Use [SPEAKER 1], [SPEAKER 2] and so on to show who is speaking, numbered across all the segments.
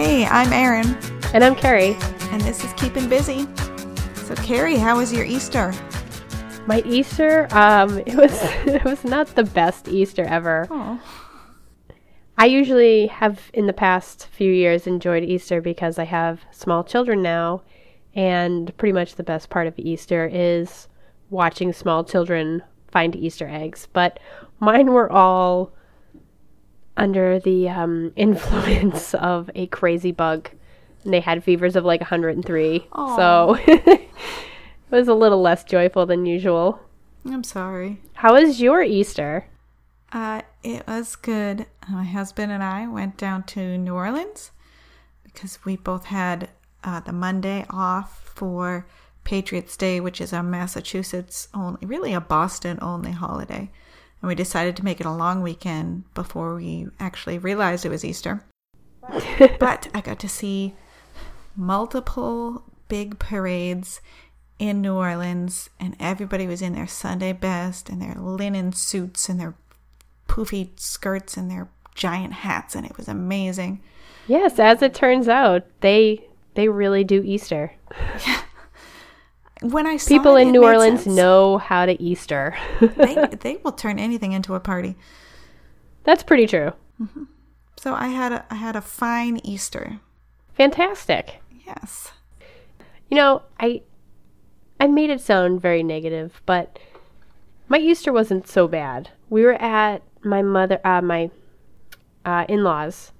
[SPEAKER 1] Hey, I'm Erin,
[SPEAKER 2] And I'm Carrie.
[SPEAKER 1] and this is Keeping Busy. So, Carrie, how was your Easter?
[SPEAKER 2] My Easter, um, it was it was not the best Easter ever.
[SPEAKER 1] Oh,
[SPEAKER 2] I usually have in the past few years enjoyed Easter because I have small children now, and pretty much the best part of Easter is watching small children find Easter eggs. But mine were all under the um, influence of a crazy bug, and they had fevers of like 103. So it was a little less joyful than usual.
[SPEAKER 1] I'm sorry.
[SPEAKER 2] How was your Easter?
[SPEAKER 1] Uh, it was good. My husband and I went down to New Orleans because we both had uh, the Monday off for Patriots Day, which is a Massachusetts only, really a Boston only holiday. And we decided to make it a long weekend before we actually realized it was Easter. but I got to see multiple big parades in New Orleans, and everybody was in their Sunday best and their linen suits and their poofy skirts and their giant hats, and it was amazing.
[SPEAKER 2] Yes, as it turns out, they they really do Easter.
[SPEAKER 1] When I saw
[SPEAKER 2] People
[SPEAKER 1] it,
[SPEAKER 2] in
[SPEAKER 1] it
[SPEAKER 2] New Orleans
[SPEAKER 1] sense.
[SPEAKER 2] know how to Easter.
[SPEAKER 1] they they will turn anything into a party.
[SPEAKER 2] That's pretty true.
[SPEAKER 1] So I had a I had a fine Easter.
[SPEAKER 2] Fantastic.
[SPEAKER 1] Yes.
[SPEAKER 2] You know, I I made it sound very negative, but my Easter wasn't so bad. We were at my mother uh my uh in-laws.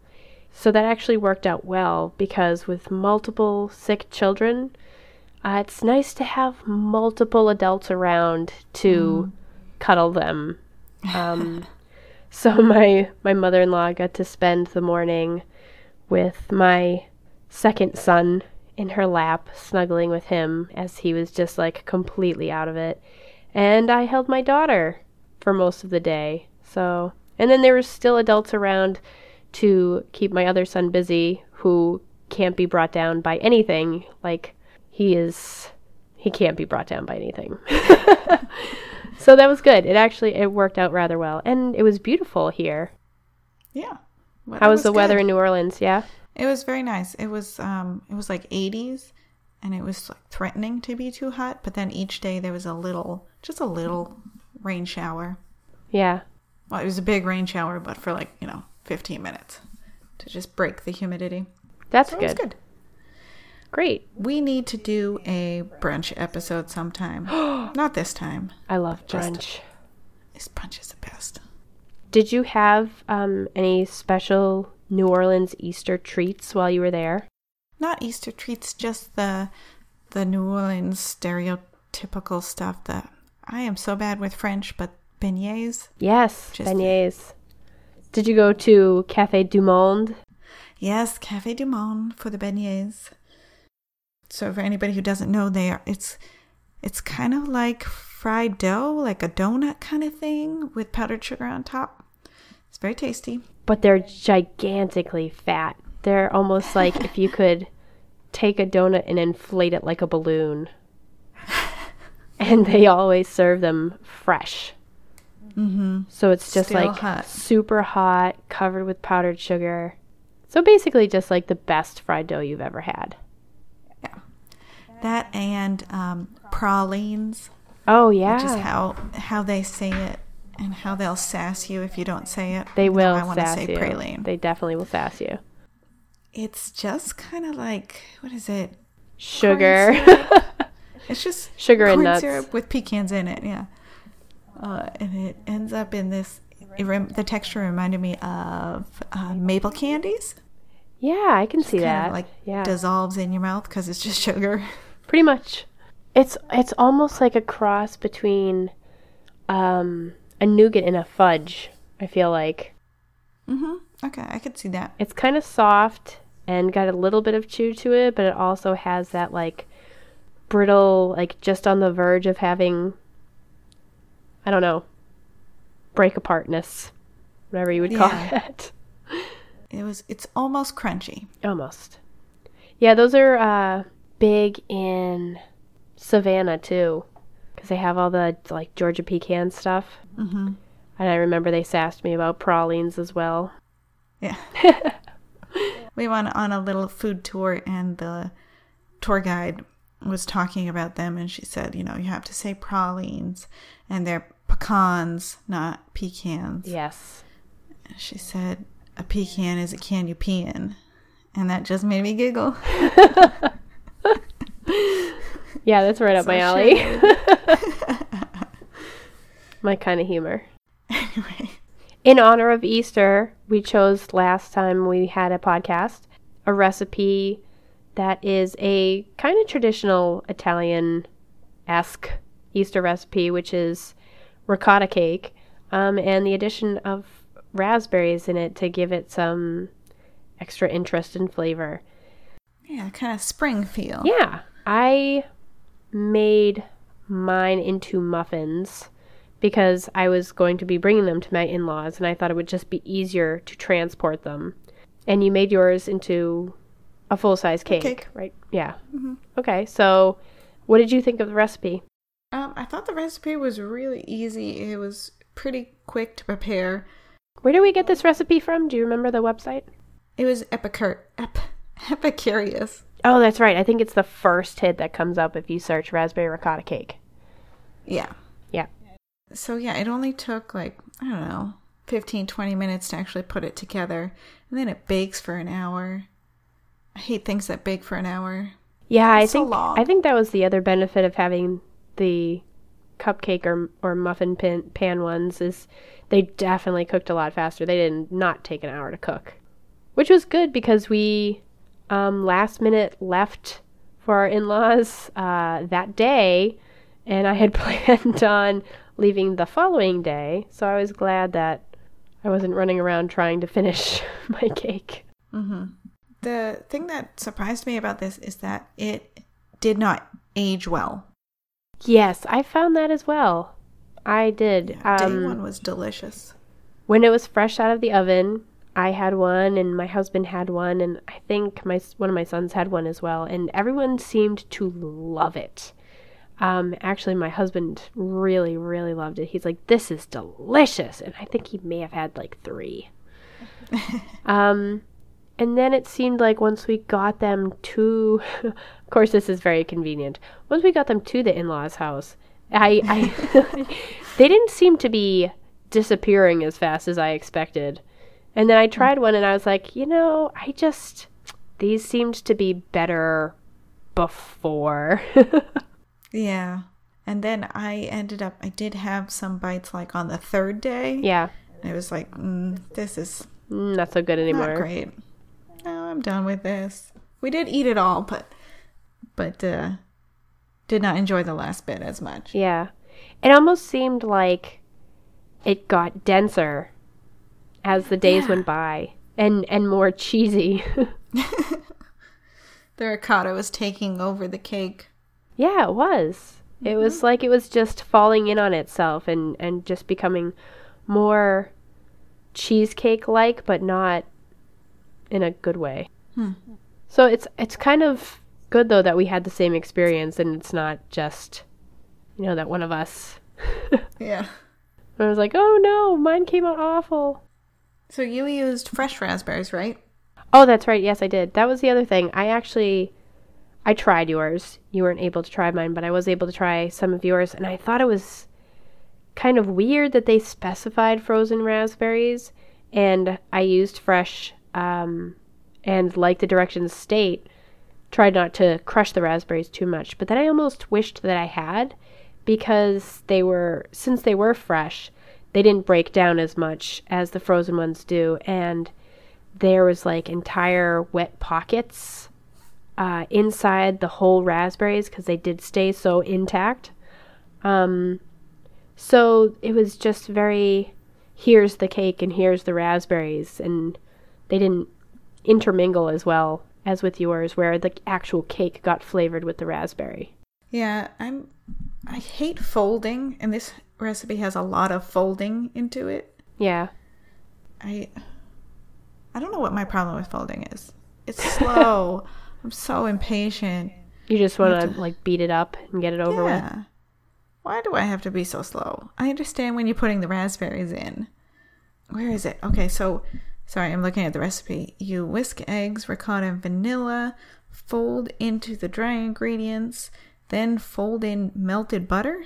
[SPEAKER 2] So that actually worked out well because with multiple sick children, uh, it's nice to have multiple adults around to cuddle them. Um, so my my mother-in-law got to spend the morning with my second son in her lap, snuggling with him as he was just like completely out of it. And I held my daughter for most of the day. So, and then there were still adults around to keep my other son busy who can't be brought down by anything. Like he is he can't be brought down by anything. so that was good. It actually it worked out rather well. And it was beautiful here.
[SPEAKER 1] Yeah.
[SPEAKER 2] How was the weather in New Orleans? Yeah.
[SPEAKER 1] It was very nice. It was um it was like 80s and it was like threatening to be too hot, but then each day there was a little just a little rain shower.
[SPEAKER 2] Yeah.
[SPEAKER 1] Well, it was a big rain shower, but for like, you know, 15 minutes to just break the humidity.
[SPEAKER 2] That's
[SPEAKER 1] So
[SPEAKER 2] good.
[SPEAKER 1] was good.
[SPEAKER 2] Great.
[SPEAKER 1] We need to do a brunch episode sometime. Not this time.
[SPEAKER 2] I love brunch.
[SPEAKER 1] This brunch is the best.
[SPEAKER 2] Did you have um, any special New Orleans Easter treats while you were there?
[SPEAKER 1] Not Easter treats, just the the New Orleans stereotypical stuff that I am so bad with French, but beignets.
[SPEAKER 2] Yes, beignets. Did you go to Cafe Du Monde?
[SPEAKER 1] Yes, Cafe du Monde for the beignets. So for anybody who doesn't know, they are it's it's kind of like fried dough, like a donut kind of thing with powdered sugar on top. It's very tasty.
[SPEAKER 2] But they're gigantically fat. They're almost like if you could take a donut and inflate it like a balloon. And they always serve them fresh.
[SPEAKER 1] Mm-hmm.
[SPEAKER 2] So it's just
[SPEAKER 1] Still
[SPEAKER 2] like
[SPEAKER 1] hot.
[SPEAKER 2] super hot, covered with powdered sugar. So basically, just like the best fried dough you've ever had.
[SPEAKER 1] That and um, pralines,
[SPEAKER 2] Oh
[SPEAKER 1] which
[SPEAKER 2] yeah,
[SPEAKER 1] is how how they say it and how they'll sass you if you don't say it.
[SPEAKER 2] they will
[SPEAKER 1] I want to
[SPEAKER 2] sass
[SPEAKER 1] say
[SPEAKER 2] you.
[SPEAKER 1] praline.
[SPEAKER 2] They definitely will sass you.
[SPEAKER 1] It's just kind of like what is it?
[SPEAKER 2] Sugar,
[SPEAKER 1] It's just
[SPEAKER 2] sugar and nuts.
[SPEAKER 1] syrup with pecans in it. Yeah, uh, and it ends up in this. It rem- the texture reminded me of uh, maple candies.
[SPEAKER 2] Yeah, I can see that.
[SPEAKER 1] like
[SPEAKER 2] yeah,
[SPEAKER 1] dissolves in your mouth because it's just sugar.
[SPEAKER 2] pretty much. It's it's almost like a cross between um, a nougat and a fudge. I feel like
[SPEAKER 1] Mm-hmm. Okay, I could see that.
[SPEAKER 2] it's kind of soft and got a little bit of chew to it, but it also has that like brittle, like just on the verge of having, I don't know, break apartness, whatever you would call
[SPEAKER 1] Yeah.
[SPEAKER 2] it.
[SPEAKER 1] It was. It's almost crunchy.
[SPEAKER 2] Almost. Yeah, those are uh, big in Savannah too, because they have all the like Georgia pecan stuff.
[SPEAKER 1] Mm-hmm.
[SPEAKER 2] And I remember they sassed me about pralines as well.
[SPEAKER 1] Yeah. we went on a little food tour, and the tour guide was talking about them, and she said, you know, you have to say pralines, and they're pecans, not pecans.
[SPEAKER 2] Yes.
[SPEAKER 1] She said, a pecan is a can you pee in. And that just made me giggle.
[SPEAKER 2] Yeah, that's right up
[SPEAKER 1] So
[SPEAKER 2] my alley. my kind of humor.
[SPEAKER 1] Anyway.
[SPEAKER 2] In honor of Easter, we chose last time we had a podcast a recipe that is a kind of traditional Italian esque Easter recipe, which is ricotta cake, um, and the addition of raspberries in it to give it some extra interest and flavor.
[SPEAKER 1] Yeah, kind of spring feel.
[SPEAKER 2] Yeah, I made mine into muffins because I was going to be bringing them to my in laws and I thought it would just be easier to transport them. And you made yours into a full size cake,
[SPEAKER 1] cake.
[SPEAKER 2] right? Yeah. Okay, so what did you think of the recipe?
[SPEAKER 1] Um, I thought the recipe was really easy. It was pretty quick to prepare.
[SPEAKER 2] Where did we get this recipe from? Do you remember the website?
[SPEAKER 1] It was epicur- ep- epicurious.
[SPEAKER 2] Oh, that's right. I think it's the first hit that comes up if you search raspberry ricotta cake.
[SPEAKER 1] Yeah.
[SPEAKER 2] Yeah.
[SPEAKER 1] So yeah, it only took like, I don't know, 15, 20 minutes to actually put it together. And then it bakes for an hour. I hate things that bake for an hour.
[SPEAKER 2] Yeah, I
[SPEAKER 1] It's
[SPEAKER 2] think. I think that was the other benefit of having the cupcake or or muffin pan, pan ones is they definitely cooked a lot faster. They did not take an hour to cook, which was good because we um, last minute left for our in-laws uh, that day, and I had planned on leaving the following day. So I was glad that I wasn't running around trying to finish my cake.
[SPEAKER 1] The thing that surprised me about this is that it did not age well.
[SPEAKER 2] Yes, I found that as well. I did.
[SPEAKER 1] Day
[SPEAKER 2] Um,
[SPEAKER 1] one was delicious.
[SPEAKER 2] when it was fresh out of the oven, I had one, and my husband had one, and I think my one of my sons had one as well, and everyone seemed to love it. Um, actually, my husband really, really loved it. He's like, "This is delicious," and I think he may have had like three. um, and then it seemed like once we got them to, of course, this is very convenient. Once we got them to the in-laws' house, I, I they didn't seem to be disappearing as fast as I expected. And then I tried one and I was like, you know, I just these seemed to be better before.
[SPEAKER 1] Yeah. And then I ended up, I did have some bites like on the third day.
[SPEAKER 2] yeah,
[SPEAKER 1] And I was like, mm, this is
[SPEAKER 2] mm, not so good
[SPEAKER 1] not
[SPEAKER 2] anymore.
[SPEAKER 1] great. No, I'm done with this. We did eat it all, but, but, uh, did not enjoy the last bit as much.
[SPEAKER 2] Yeah. It almost seemed like it got denser as the days
[SPEAKER 1] Yeah.
[SPEAKER 2] went by and and more cheesy.
[SPEAKER 1] The ricotta was taking over the cake.
[SPEAKER 2] yeah, it was. It was mm-hmm. like it was just falling in on itself and and just becoming more cheesecake like but not in a good way. Hmm. So it's it's kind of good though that we had the same experience and it's not just you know that one of us
[SPEAKER 1] Yeah.
[SPEAKER 2] I was like, "Oh no, mine came out awful."
[SPEAKER 1] So you used fresh raspberries, right?
[SPEAKER 2] Oh, that's right. Yes, I did. That was the other thing. I actually I tried yours. You weren't able to try mine, but I was able to try some of yours and I thought it was kind of weird that they specified frozen raspberries and I used fresh um and like the directions state tried not to crush the raspberries too much. But then I almost wished that I had because they were since they were fresh, they didn't break down as much as the frozen ones do and there was like entire wet pockets uh, inside the whole raspberries because they did stay so intact. Um, so it was just very here's the cake and here's the raspberries, and they didn't intermingle as well as with yours, where the actual cake got flavored with the raspberry.
[SPEAKER 1] Yeah, I'm. I hate folding, and this recipe has a lot of folding into it.
[SPEAKER 2] Yeah.
[SPEAKER 1] I. I don't know what my problem with folding is. It's slow. I'm so impatient.
[SPEAKER 2] You just want to like beat it up and get it over with.
[SPEAKER 1] Why do I have to be so slow? I understand when you're putting the raspberries in. Where is it? Okay, so sorry, I'm looking at the recipe. You whisk eggs, ricotta, and vanilla, fold into the dry ingredients, then fold in melted butter,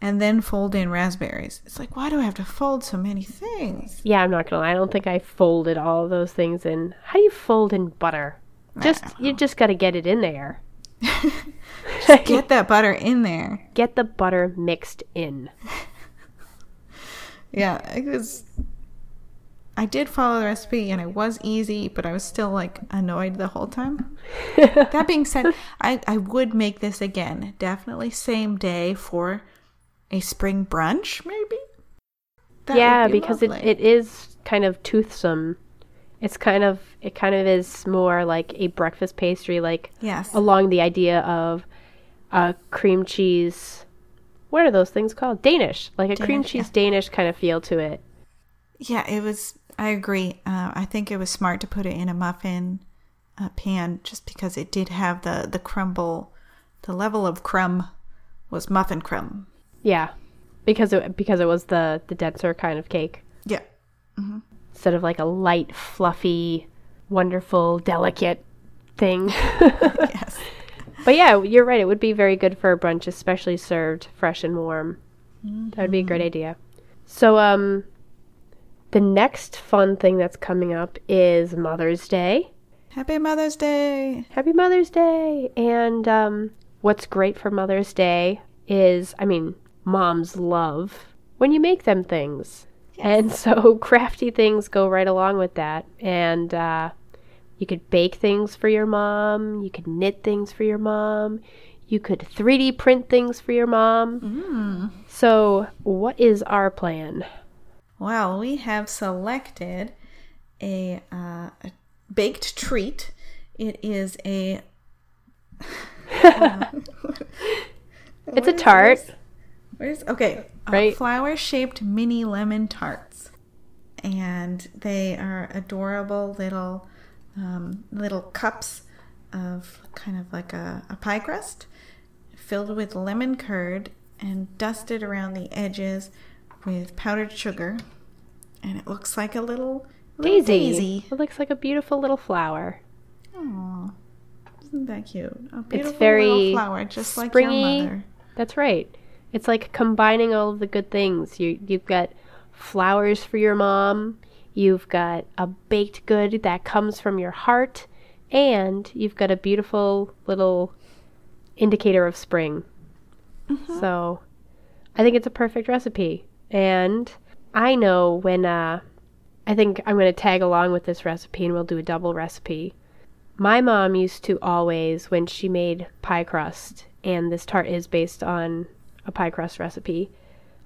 [SPEAKER 1] and then fold in raspberries. It's like, why do I have to fold so many things?
[SPEAKER 2] Yeah, I'm not gonna lie. I don't think I folded all those things in. How do you fold in butter? Just you just got to get it in there.
[SPEAKER 1] Get that butter in there.
[SPEAKER 2] Get the butter mixed in.
[SPEAKER 1] Yeah, it was. I did follow the recipe and it was easy, but I was still like annoyed the whole time. that being said, I, I would make this again. Definitely same day for a spring brunch, maybe? That
[SPEAKER 2] yeah,
[SPEAKER 1] be
[SPEAKER 2] because it, it is kind of toothsome. It's kind of it kind of is more like a breakfast pastry, like
[SPEAKER 1] Yes.
[SPEAKER 2] along the idea of a cream cheese. What are those things called? Danish, like a cream
[SPEAKER 1] Danish,
[SPEAKER 2] cheese Danish kind of feel to it.
[SPEAKER 1] Yeah, it was. I agree. Uh, I think it was smart to put it in a muffin uh, pan just because it did have the, the crumble. The level of crumb was muffin crumb.
[SPEAKER 2] Yeah, because it because it was the the denser kind of cake
[SPEAKER 1] Yeah.
[SPEAKER 2] instead of like a light, fluffy, wonderful, delicate thing.
[SPEAKER 1] Yes.
[SPEAKER 2] But yeah, you're right. It would be very good for a brunch, especially served fresh and warm. That would be a great idea. So, um, the next fun thing that's coming up is Mother's Day.
[SPEAKER 1] Happy Mother's Day.
[SPEAKER 2] Happy Mother's Day! And um, what's great for Mother's Day is, I mean, moms love when you make them things. And so crafty things go right along with that. And uh, you could bake things for your mom, you could knit things for your mom, you could 3D print things for your mom. So, what is our plan?
[SPEAKER 1] Well, we have selected a, uh, a baked treat. It is a.
[SPEAKER 2] It's a tart.
[SPEAKER 1] Where's okay?
[SPEAKER 2] Right.
[SPEAKER 1] flower shaped mini lemon tarts, and they are adorable little um, little cups of kind of like a, a pie crust filled with lemon curd and dusted around the edges with powdered sugar, and it looks like a little, little
[SPEAKER 2] Daisy.
[SPEAKER 1] daisy.
[SPEAKER 2] It looks like a beautiful little flower.
[SPEAKER 1] Aw, isn't that cute? A beautiful
[SPEAKER 2] very
[SPEAKER 1] little flower, just like
[SPEAKER 2] springy.
[SPEAKER 1] your mother.
[SPEAKER 2] That's right. It's like combining all of the good things. You you've got flowers for your mom, you've got a baked good that comes from your heart, and you've got a beautiful little indicator of spring. So, I think it's a perfect recipe. And I know when uh I think I'm going to tag along with this recipe and we'll do a double recipe. My mom used to always, when she made pie crust, and this tart is based on a pie crust recipe,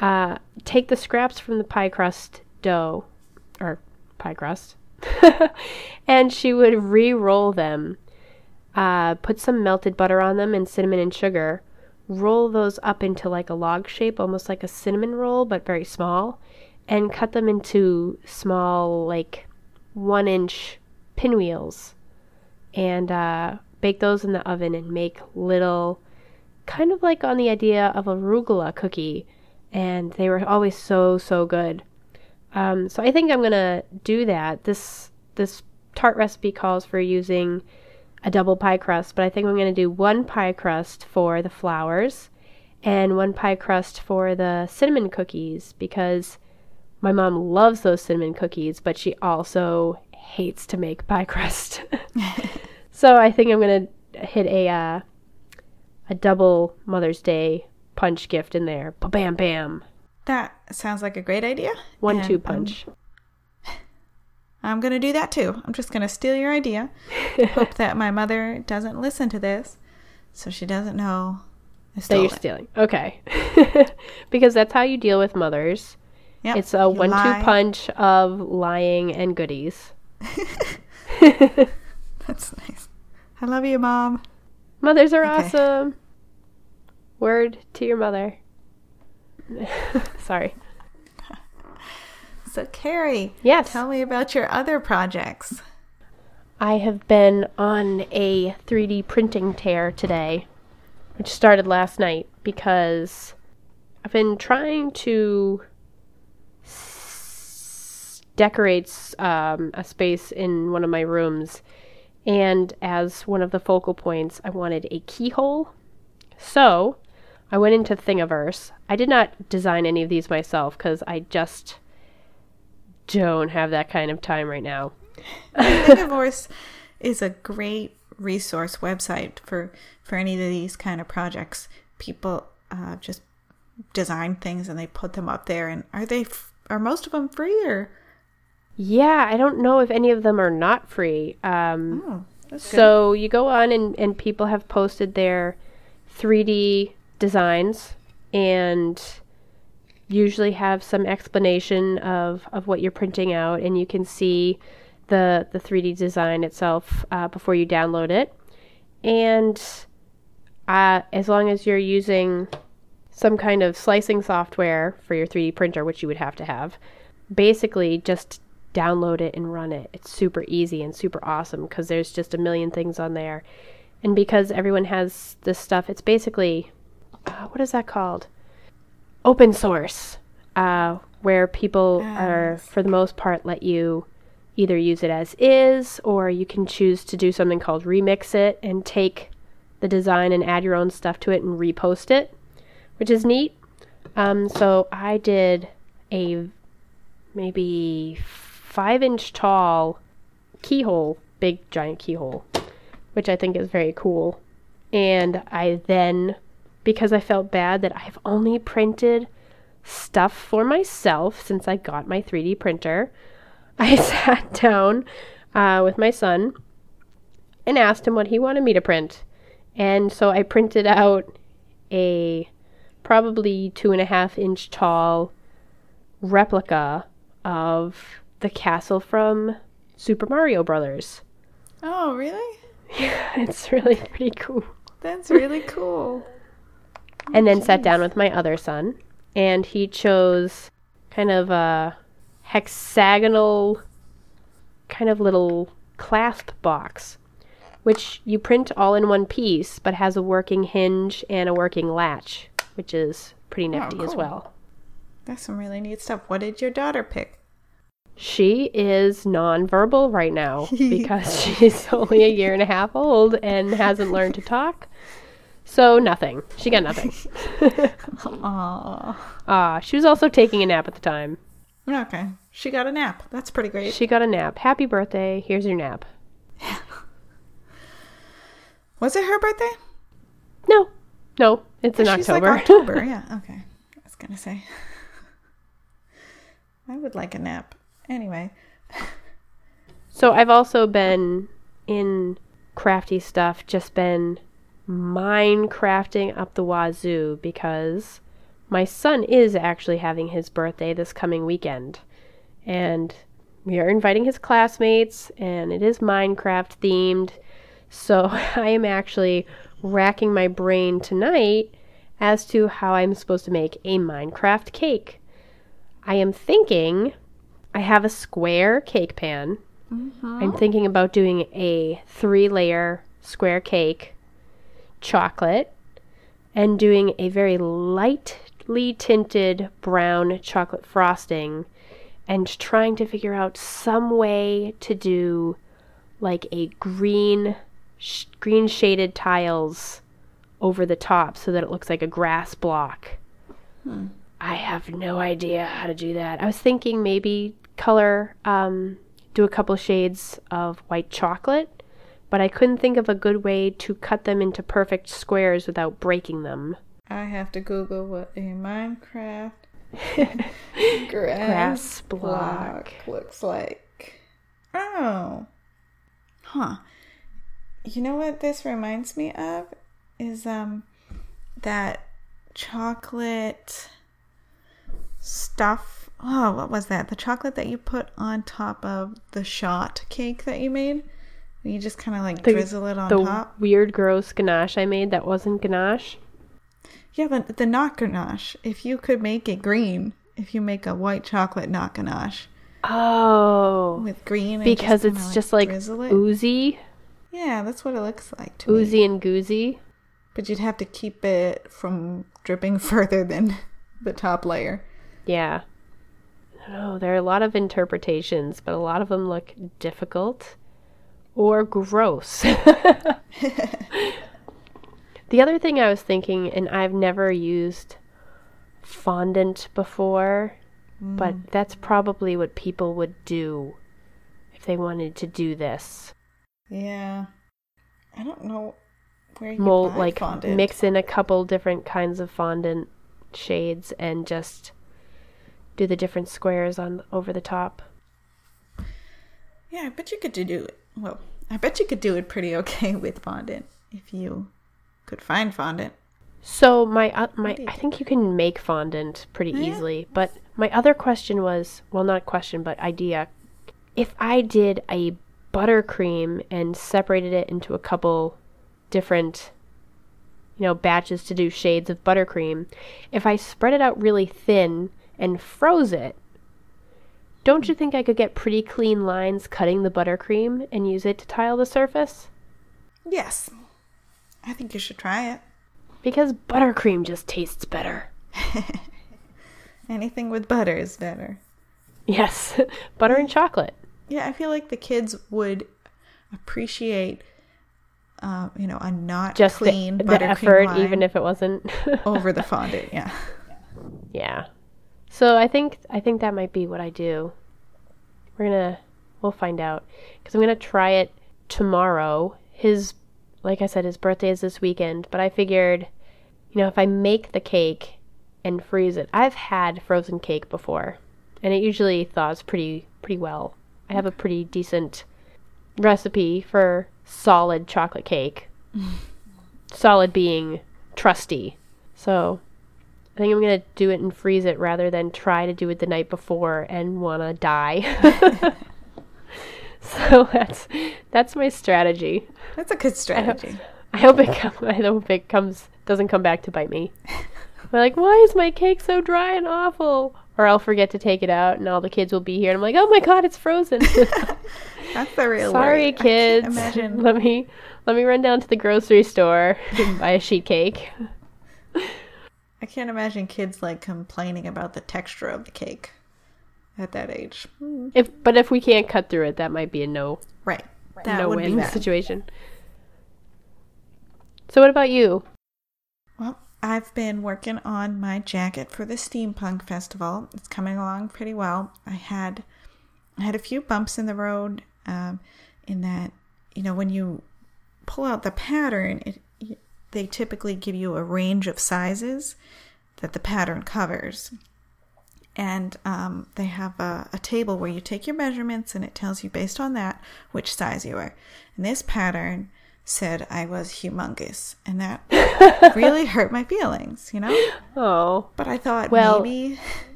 [SPEAKER 2] uh, take the scraps from the pie crust dough, or pie crust, and she would re roll them, uh, put some melted butter on them and cinnamon and sugar, roll those up into like a log shape, almost like a cinnamon roll, but very small, and cut them into small, like one inch pinwheels. And uh, bake those in the oven and make little, kind of like on the idea of a rugula cookie. And they were always so so good. Um, so I think I'm gonna do that. This this tart recipe calls for using a double pie crust, but I think I'm gonna do one pie crust for the flowers and one pie crust for the cinnamon cookies because my mom loves those cinnamon cookies, but she also hates to make pie crust. so I think I'm gonna hit a uh, a double Mother's Day punch gift in there. Ba bam bam.
[SPEAKER 1] That sounds like a great idea.
[SPEAKER 2] One
[SPEAKER 1] And,
[SPEAKER 2] two
[SPEAKER 1] um,
[SPEAKER 2] punch.
[SPEAKER 1] I'm going to do that too. I'm just going to steal your idea. Hope that my mother doesn't listen to this so she doesn't know I
[SPEAKER 2] that you're
[SPEAKER 1] it.
[SPEAKER 2] stealing. Okay. because that's how you deal with mothers.
[SPEAKER 1] Yep,
[SPEAKER 2] It's a
[SPEAKER 1] you
[SPEAKER 2] one two punch of lying and goodies.
[SPEAKER 1] That's nice. I love you, Mom.
[SPEAKER 2] Mothers are
[SPEAKER 1] Okay.
[SPEAKER 2] awesome. Word to your mother. Sorry.
[SPEAKER 1] So, Carrie,
[SPEAKER 2] Yes.
[SPEAKER 1] tell me about your other projects.
[SPEAKER 2] I have been on a 3D printing tear today, which started last night because I've been trying to decorate um, a space in one of my rooms. And as one of the focal points, I wanted a keyhole. So I went into Thingiverse. I did not design any of these myself because I just don't have that kind of time right now.
[SPEAKER 1] Thingiverse is a great resource website for for any of these kind of projects. People uh, just design things and they put them up there. And are they f- are most of them free or?
[SPEAKER 2] Yeah, I don't know if any of them are not free. Um,
[SPEAKER 1] Oh, that's good.
[SPEAKER 2] so you go on and, and people have posted their 3D designs and usually have some explanation of, of what you're printing out and you can see the, the 3D design itself uh, before you download it. And uh, as long as you're using some kind of slicing software for your 3D printer, which you would have to have, basically just download it and run it. It's super easy and super awesome because there's just a million things on there. And because everyone has this stuff, it's basically, uh, what is that called? Open source, uh, where people are, for the most part, let you either use it as is or you can choose to do something called remix it and take the design and add your own stuff to it and repost it, which is neat. Um, so I did a maybe five inch tall keyhole, big giant keyhole, which I think is very cool. And I then, because I felt bad that I've only printed stuff for myself since I got my 3D printer, I sat down uh, with my son and asked him what he wanted me to print. And so I printed out a probably two and a half inch tall replica of the castle from Super Mario Brothers.
[SPEAKER 1] Oh, really?
[SPEAKER 2] Yeah, it's really pretty cool.
[SPEAKER 1] That's really cool.
[SPEAKER 2] And then sat down with my other son, and he chose kind of a hexagonal, kind of little clasp box, which you print all in one piece, but has a working hinge and a working latch, which is pretty oh, nifty as
[SPEAKER 1] cool.
[SPEAKER 2] well.
[SPEAKER 1] That's some really neat stuff. What did your daughter pick?
[SPEAKER 2] She is nonverbal right now because she's only a year and a half old and hasn't learned to talk. So nothing. She got nothing.
[SPEAKER 1] Aww.
[SPEAKER 2] Ah, she was also taking a nap at the time.
[SPEAKER 1] Okay. She got a nap. That's pretty great.
[SPEAKER 2] She got a nap. Happy birthday. Here's your nap.
[SPEAKER 1] Was it her birthday?
[SPEAKER 2] No. No, it's in
[SPEAKER 1] She's
[SPEAKER 2] October.
[SPEAKER 1] like October. yeah. Okay. I was gonna say. I would like a nap. Anyway.
[SPEAKER 2] so I've also been in crafty stuff, just been Minecrafting up the wazoo because my son is actually having his birthday this coming weekend. And we are inviting his classmates, and it is Minecraft themed. So I am actually racking my brain tonight as to how I'm supposed to make a Minecraft cake. I am thinking I have a square cake pan. I'm uh-huh. thinking about doing a three layer square cake, chocolate, and doing a very lightly tinted brown chocolate frosting, and trying to figure out some way to do like a green, sh- green shaded tiles over the top so that it looks like a grass block. Hmm. I have no idea how to do that. I was thinking maybe color, um, do a couple shades of white chocolate, but I couldn't think of a good way to cut them into perfect squares without breaking them.
[SPEAKER 1] I have to Google what a Minecraft grass,
[SPEAKER 2] Grass
[SPEAKER 1] block.
[SPEAKER 2] block.
[SPEAKER 1] looks like. Oh. Huh. You know what this reminds me of? Is um that chocolate stuff. Oh, what was that? The chocolate that you put on top of the shot cake that you made? You just kind of like
[SPEAKER 2] The-
[SPEAKER 1] drizzle it on
[SPEAKER 2] the
[SPEAKER 1] top.
[SPEAKER 2] weird, gross ganache I made that wasn't ganache.
[SPEAKER 1] Yeah, but the not ganache. If you could make it green, if you make a white chocolate not ganache
[SPEAKER 2] Oh,
[SPEAKER 1] with green, and
[SPEAKER 2] because
[SPEAKER 1] kinda,
[SPEAKER 2] it's just like
[SPEAKER 1] it.
[SPEAKER 2] oozy,
[SPEAKER 1] Yeah, that's what it looks like to me.
[SPEAKER 2] oozy and goozy.
[SPEAKER 1] But you'd have to keep it from dripping further than the top layer.
[SPEAKER 2] Yeah. don't. There are a lot of interpretations, but a lot of them look difficult or gross. the other thing I was thinking, and I've never used fondant before, but mm. that's probably what people would do if they wanted to do this.
[SPEAKER 1] Yeah. I don't know where you
[SPEAKER 2] Mold, like,
[SPEAKER 1] fondant.
[SPEAKER 2] mix in a couple different kinds of fondant shades and just do the different squares on over the top.
[SPEAKER 1] Yeah, I bet you could do it. Well, I bet you could do it pretty okay with fondant if you could find fondant.
[SPEAKER 2] So my uh, my I think you can make fondant pretty
[SPEAKER 1] Yeah.
[SPEAKER 2] easily. But my other question was, well, not question, but idea. If I did a buttercream and separated it into a couple different, you know, batches to do shades of buttercream, if I spread it out really thin and froze it, don't you think I could get pretty clean lines cutting the buttercream and use it to tile the surface?
[SPEAKER 1] Yes. I think you should try it.
[SPEAKER 2] Because buttercream just tastes better.
[SPEAKER 1] Anything with butter is better.
[SPEAKER 2] Yes, butter and chocolate.
[SPEAKER 1] Yeah, I feel like the kids would appreciate, uh, you know, a not
[SPEAKER 2] Just
[SPEAKER 1] clean
[SPEAKER 2] the, the
[SPEAKER 1] buttercream
[SPEAKER 2] effort, even if it wasn't.
[SPEAKER 1] over the fondant. Yeah.
[SPEAKER 2] yeah. So I think I think that might be what I do. We're gonna we'll find out because I'm gonna try it tomorrow. His like I said, his birthday is this weekend, but I figured, you know, if I make the cake and freeze it, I've had frozen cake before, and it usually thaws pretty pretty well. I have a pretty decent recipe for solid chocolate cake. solid being trusty. So I think I'm gonna do it and freeze it rather than try to do it the night before and wanna die. so that's that's my strategy.
[SPEAKER 1] That's a good strategy.
[SPEAKER 2] I hope it com- I hope it comes doesn't come back to bite me. I'm like, why is my cake so dry and awful? Or I'll forget to take it out, and all the kids will be here, and I'm like, oh my god, it's frozen.
[SPEAKER 1] That's the real
[SPEAKER 2] Sorry,
[SPEAKER 1] worry. I
[SPEAKER 2] kids.
[SPEAKER 1] Imagine.
[SPEAKER 2] Let me let me run down to the grocery store and buy a sheet cake.
[SPEAKER 1] I can't imagine kids like complaining about the texture of the cake at that age.
[SPEAKER 2] If but if we can't cut through it, that might be a no.
[SPEAKER 1] Right. That
[SPEAKER 2] no
[SPEAKER 1] would
[SPEAKER 2] win situation. So what about you?
[SPEAKER 1] Well, I've been working on my jacket for the steampunk festival. It's coming along pretty well. I had I had a few bumps in the road um, in that you know when you pull out the pattern, it they typically give you a range of sizes that the pattern covers. And um, they have a, a table where you take your measurements and it tells you based on that which size you are. And this pattern said I was humongous. And that really hurt my feelings, you know?
[SPEAKER 2] Oh,
[SPEAKER 1] But I thought
[SPEAKER 2] Well,
[SPEAKER 1] maybe,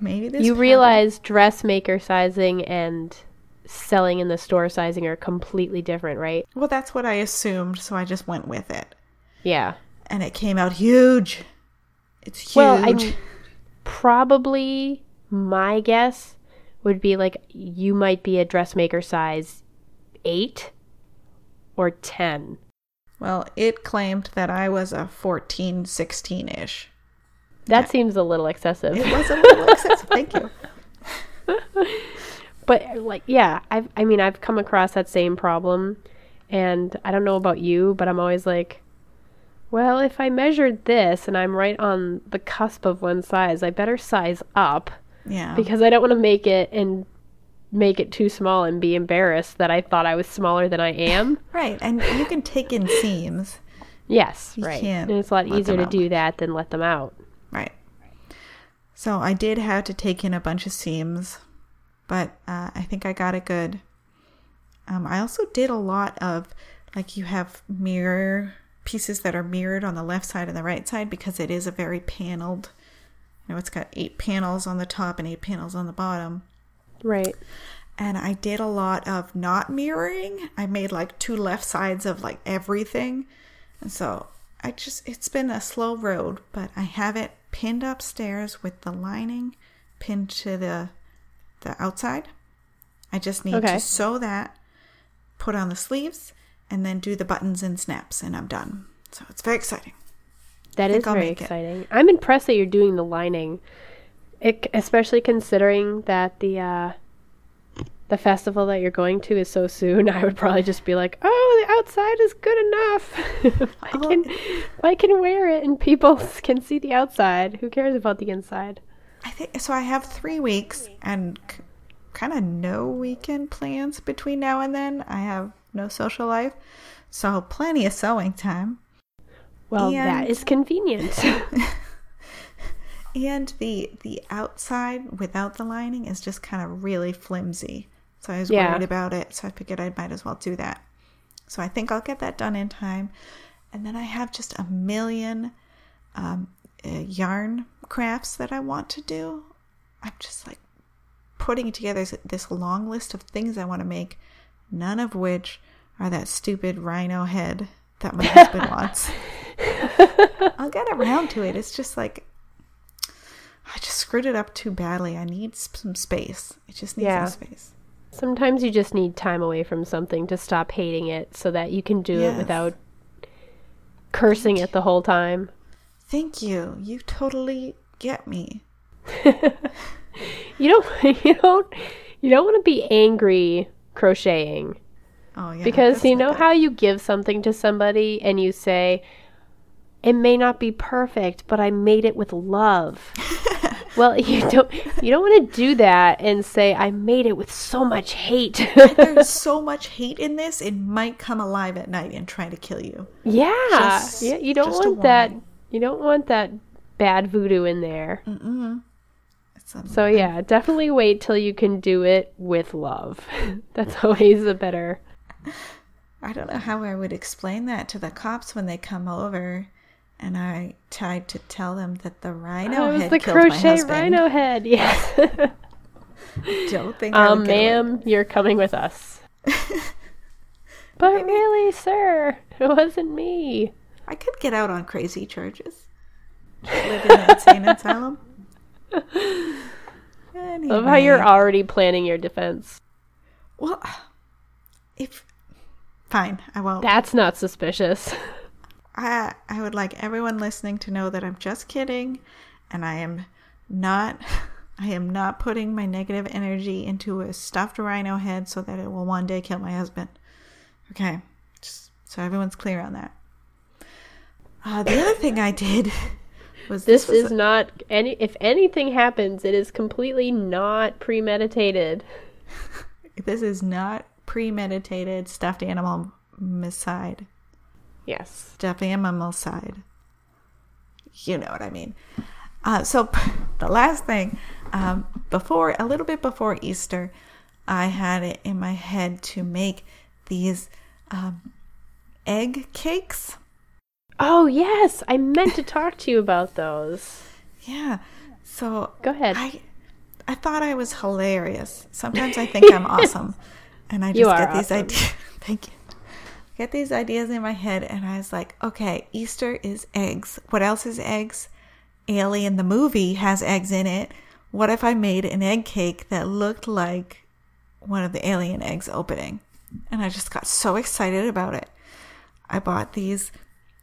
[SPEAKER 1] maybe this
[SPEAKER 2] you
[SPEAKER 1] pattern-
[SPEAKER 2] realize dressmaker sizing and selling in the store sizing are completely different, right?
[SPEAKER 1] Well, that's what I assumed, so I just went with it.
[SPEAKER 2] Yeah.
[SPEAKER 1] And it came out huge. It's huge.
[SPEAKER 2] Well, I probably my guess would be like you might be a dressmaker size 8 or 10.
[SPEAKER 1] Well, it claimed that I was a 14, 16 ish.
[SPEAKER 2] That seems a little excessive.
[SPEAKER 1] It was a little excessive. Thank you.
[SPEAKER 2] But like, yeah, I've I mean, I've come across that same problem, and I don't know about you, but I'm always like, well, if I measured this and I'm right on the cusp of one size, I better size up
[SPEAKER 1] Yeah.
[SPEAKER 2] because I don't want to make it and make it too small and be embarrassed that I thought I was smaller than I am.
[SPEAKER 1] right. And you can take in seams.
[SPEAKER 2] yes,
[SPEAKER 1] You
[SPEAKER 2] right.
[SPEAKER 1] can't
[SPEAKER 2] And it's a lot easier to
[SPEAKER 1] out.
[SPEAKER 2] do that than let them out.
[SPEAKER 1] Right. So I did have to take in a bunch of seams, but uh, I think I got it good. Um, I also did a lot of, like, you have mirror pieces that are mirrored on the left side and the right side because it is a very paneled, you know, it's got eight panels on the top and eight panels on the bottom.
[SPEAKER 2] Right.
[SPEAKER 1] And I did a lot of not mirroring. I made like two left sides of like everything. And so I just, it's been a slow road, but I have it pinned upstairs with the lining pinned to the, the outside. I just need
[SPEAKER 2] Okay.
[SPEAKER 1] to sew that, put on the sleeves, and then do the buttons and snaps, and I'm done. So it's very exciting.
[SPEAKER 2] That is
[SPEAKER 1] I'll
[SPEAKER 2] very
[SPEAKER 1] make it.
[SPEAKER 2] exciting. I'm impressed that you're doing the lining. it, especially considering that the uh, the festival that you're going to is so soon, I would probably just be like, "Oh, the outside is good enough. I
[SPEAKER 1] Oh.
[SPEAKER 2] can, I can wear it, and people can see the outside. Who cares about the inside?"
[SPEAKER 1] I think so. I have three weeks and kind of no weekend plans between now and then. I have no social life, so plenty of sewing time.
[SPEAKER 2] Well,
[SPEAKER 1] And-
[SPEAKER 2] that is convenient.
[SPEAKER 1] And the the outside without the lining is just kind of really flimsy. So I was
[SPEAKER 2] Yeah.
[SPEAKER 1] worried about it. So I figured I might as well do that. So I think I'll get that done in time. And then I have just a million um, uh, yarn crafts that I want to do. I'm just like putting together this, this long list of things I want to make, none of which are that stupid rhino head that my husband wants. I'll get around to it. It's just like I just screwed it up too badly. I need some space. It just needs
[SPEAKER 2] Yeah.
[SPEAKER 1] some space.
[SPEAKER 2] Sometimes you just need time away from something to stop hating it, so that you can do it without cursing it the whole time.
[SPEAKER 1] Thank you. You totally get me.
[SPEAKER 2] You don't, you don't, you don't want to be angry crocheting.
[SPEAKER 1] Oh yeah.
[SPEAKER 2] because you know how you give something to somebody and you say it may not be perfect but i made it with love well you don't you don't want to do that and say i made it with so much hate
[SPEAKER 1] There's so much hate in this. It might come alive at night and try to kill you.
[SPEAKER 2] yeah
[SPEAKER 1] Just-
[SPEAKER 2] yeah you don't want that you don't want that bad voodoo in there
[SPEAKER 1] It's
[SPEAKER 2] so yeah definitely wait till you can do it with love that's always a better
[SPEAKER 1] I don't know how I would explain that to the cops when they come over. And I tried to tell them that the rhino
[SPEAKER 2] that was
[SPEAKER 1] head
[SPEAKER 2] the
[SPEAKER 1] killed my
[SPEAKER 2] crochet
[SPEAKER 1] husband.
[SPEAKER 2] rhino head yes
[SPEAKER 1] Don't think I
[SPEAKER 2] Um, ma'am, you're coming with us. but really, sir, it wasn't me.
[SPEAKER 1] I could get out on crazy charges. Live in an insane asylum. Anyway.
[SPEAKER 2] Love how you're already planning your defense.
[SPEAKER 1] Well, if fine, I won't.
[SPEAKER 2] That's not suspicious.
[SPEAKER 1] I I would like everyone listening to know that I'm just kidding, and I am not. I am not putting my negative energy into a stuffed rhino head so that it will one day kill my husband. Okay, just so everyone's clear on that. Uh, the other thing I did was
[SPEAKER 2] This
[SPEAKER 1] was
[SPEAKER 2] is not any. If anything happens, it is completely not premeditated.
[SPEAKER 1] this is not premeditated stuffed animal side.
[SPEAKER 2] Yes.
[SPEAKER 1] stuffed animal side. You know what I mean. Uh, so the last thing, um, before a little bit before Easter, I had it in my head to make these um, egg cakes.
[SPEAKER 2] Oh yes, I meant to talk to you about those.
[SPEAKER 1] Yeah. So
[SPEAKER 2] Go ahead.
[SPEAKER 1] I I thought I was hilarious. Sometimes I think I'm awesome, and I just get these
[SPEAKER 2] awesome.
[SPEAKER 1] ideas. Thank you. Get these ideas in my head, and I was like, okay, Easter is eggs. What else is eggs? Alien the movie has eggs in it. What if I made an egg cake that looked like one of the alien eggs opening? And I just got so excited about it. I bought these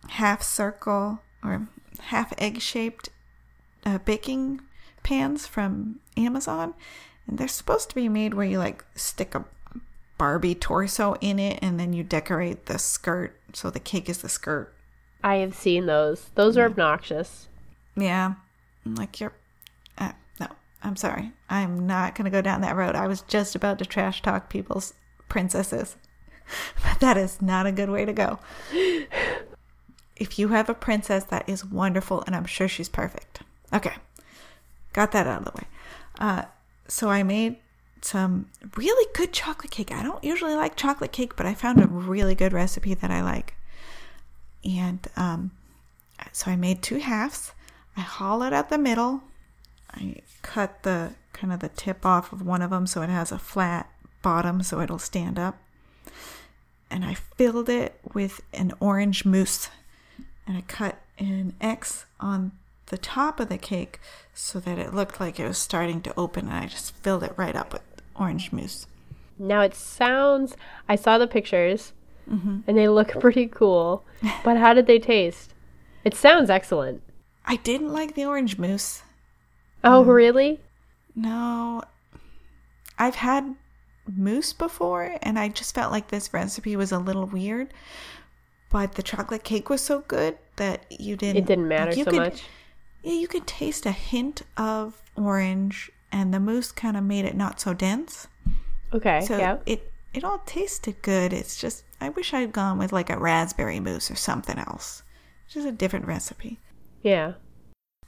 [SPEAKER 1] half circle or half egg shaped uh, baking pans from Amazon, and they're supposed to be made where you like stick a Barbie torso in it, and then you decorate the skirt so the cake is the skirt.
[SPEAKER 2] I have seen those. Those are obnoxious.
[SPEAKER 1] Yeah, like you're. Uh, no, I'm sorry. I'm not gonna go down that road. I was just about to trash talk people's princesses, but that is not a good way to go. If you have a princess, that is wonderful, and I'm sure she's perfect. Okay, got that out of the way. Uh, so I made some really good chocolate cake. I don't usually like chocolate cake, but I found a really good recipe that I like. And um, so I made two halves. I hollowed out the middle. I cut the kind of the tip off of one of them so it has a flat bottom so it'll stand up. And I filled it with an orange mousse. And I cut an X on the top of the cake so that it looked like it was starting to open. And I just filled it right up with orange mousse.
[SPEAKER 2] Now it sounds. I saw the pictures, mm-hmm. and they look pretty cool. But how did they taste? It sounds excellent.
[SPEAKER 1] I didn't like the orange mousse.
[SPEAKER 2] Oh, really?
[SPEAKER 1] No. I've had mousse before, and I just felt like this recipe was a little weird. But the chocolate cake was so good that you didn't.
[SPEAKER 2] It didn't matter
[SPEAKER 1] like, you
[SPEAKER 2] so
[SPEAKER 1] could-
[SPEAKER 2] much.
[SPEAKER 1] Yeah, you could taste a hint of orange, and the mousse kind of made it not so dense.
[SPEAKER 2] Okay.
[SPEAKER 1] So
[SPEAKER 2] yeah.
[SPEAKER 1] it it all tasted good. It's just I wish I'd gone with like a raspberry mousse or something else. Just a different recipe.
[SPEAKER 2] Yeah.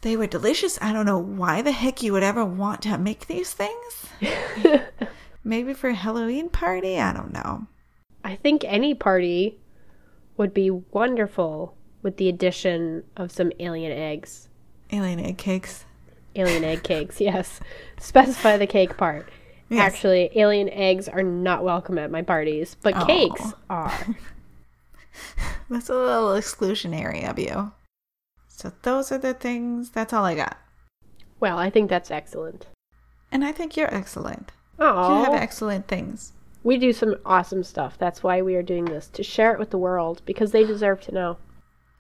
[SPEAKER 1] They were delicious. I don't know why the heck you would ever want to make these things. Maybe for a Halloween party? I don't know.
[SPEAKER 2] I think any party would be wonderful with the addition of some alien eggs.
[SPEAKER 1] Alien egg cakes.
[SPEAKER 2] Alien egg cakes, yes. Specify the cake part.
[SPEAKER 1] Yes.
[SPEAKER 2] Actually, alien eggs are not welcome at my parties, but
[SPEAKER 1] Aw.
[SPEAKER 2] cakes are.
[SPEAKER 1] That's a little exclusionary of you. So those are the things. That's all I got.
[SPEAKER 2] Well, I think that's excellent.
[SPEAKER 1] And I think you're excellent. You have
[SPEAKER 2] Oh,
[SPEAKER 1] excellent things.
[SPEAKER 2] We do some awesome stuff. That's why we are doing this to share it with the world because they deserve to know.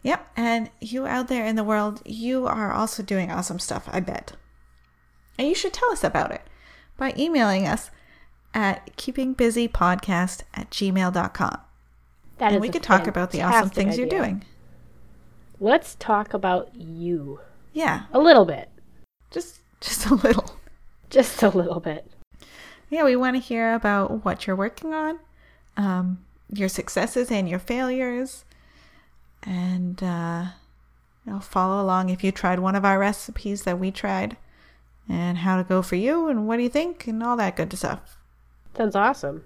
[SPEAKER 1] Yep. And you out there in the world, you are also doing awesome stuff, I bet. And you should tell us about it by emailing us at keepingbusypodcast at gmail.com.
[SPEAKER 2] That
[SPEAKER 1] and we could talk about the awesome things you're doing.
[SPEAKER 2] Let's talk about you
[SPEAKER 1] Yeah.
[SPEAKER 2] a little bit,
[SPEAKER 1] Just just a little.
[SPEAKER 2] just a little bit.
[SPEAKER 1] Yeah, we want to hear about what you're working on, um, your successes and your failures, and uh, you know, follow along if you tried one of our recipes that we tried, and how to go for you, and what do you think, and all that good stuff.
[SPEAKER 2] Sounds awesome.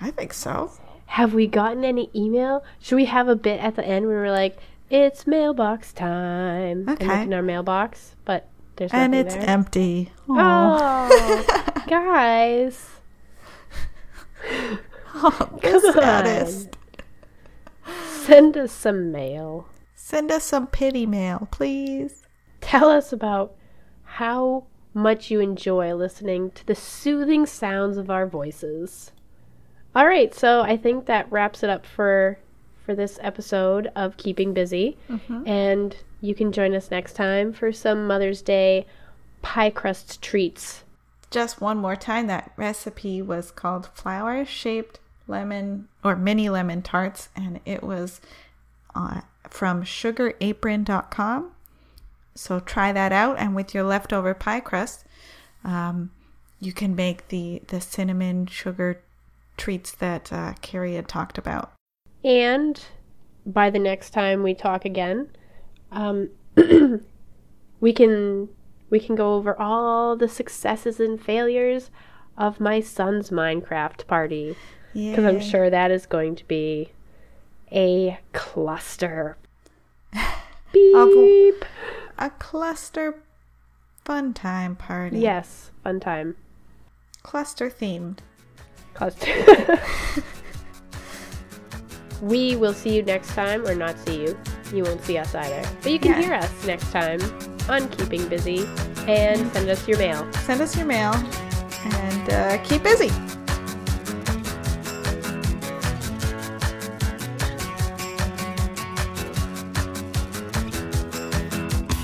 [SPEAKER 1] I think so.
[SPEAKER 2] Have we gotten any email? Should we have a bit at the end where we're like, "It's mailbox time," and
[SPEAKER 1] Okay.
[SPEAKER 2] look in our mailbox, but there's
[SPEAKER 1] And it's
[SPEAKER 2] there.
[SPEAKER 1] empty. Oh, Aw.
[SPEAKER 2] Oh, guys,
[SPEAKER 1] Oh, the saddest.
[SPEAKER 2] send us some mail.
[SPEAKER 1] Send us some pity mail, please.
[SPEAKER 2] Tell us about how much you enjoy listening to the soothing sounds of our voices. All right, so I think that wraps it up for for this episode of Keeping Busy. Mm-hmm. And you can join us next time for some Mother's Day pie crust treats.
[SPEAKER 1] Just one more time, that recipe was called flower shaped lemon or mini lemon tarts, and it was uh, from sugarapron.com. So try that out, and with your leftover pie crust, um, you can make the, the cinnamon sugar treats that uh, Carrie had talked about.
[SPEAKER 2] And by the next time we talk again, um, we can we can go over all the successes and failures of my son's Minecraft party
[SPEAKER 1] Yeah,
[SPEAKER 2] because I'm sure that is going to be a cluster. Beep.
[SPEAKER 1] a cluster fun time party.
[SPEAKER 2] Yes, fun time.
[SPEAKER 1] cluster themed.
[SPEAKER 2] Cluster. we will see you next time, or not see you. You won't see us either. But you can
[SPEAKER 1] Yeah.
[SPEAKER 2] hear us next time on Keeping Busy and send us your mail.
[SPEAKER 1] Send us your mail and uh, keep busy.